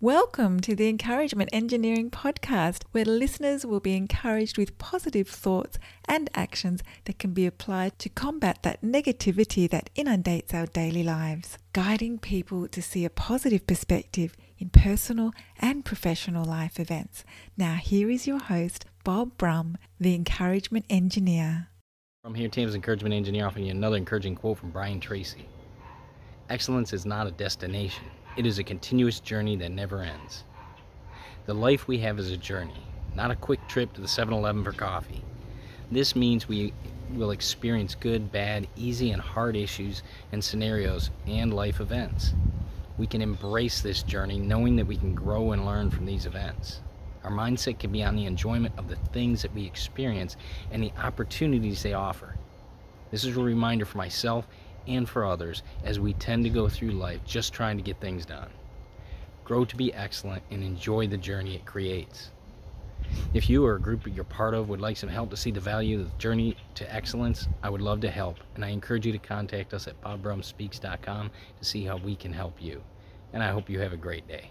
Welcome to the Encouragement Engineering Podcast, where listeners will be encouraged with positive thoughts and actions that can be applied to combat that negativity that inundates our daily lives, guiding people to see a positive perspective in personal and professional life events. Now, here is your host, Bob Brum, the Encouragement Engineer. From here, Teams Encouragement Engineer, offering you another encouraging quote from Brian Tracy Excellence is not a destination it is a continuous journey that never ends. The life we have is a journey, not a quick trip to the 7 Eleven for coffee. This means we will experience good, bad, easy, and hard issues and scenarios and life events. We can embrace this journey knowing that we can grow and learn from these events. Our mindset can be on the enjoyment of the things that we experience and the opportunities they offer. This is a reminder for myself and for others as we tend to go through life just trying to get things done. Grow to be excellent and enjoy the journey it creates. If you or a group you're part of would like some help to see the value of the journey to excellence, I would love to help, and I encourage you to contact us at bobbrumspeaks.com to see how we can help you. And I hope you have a great day.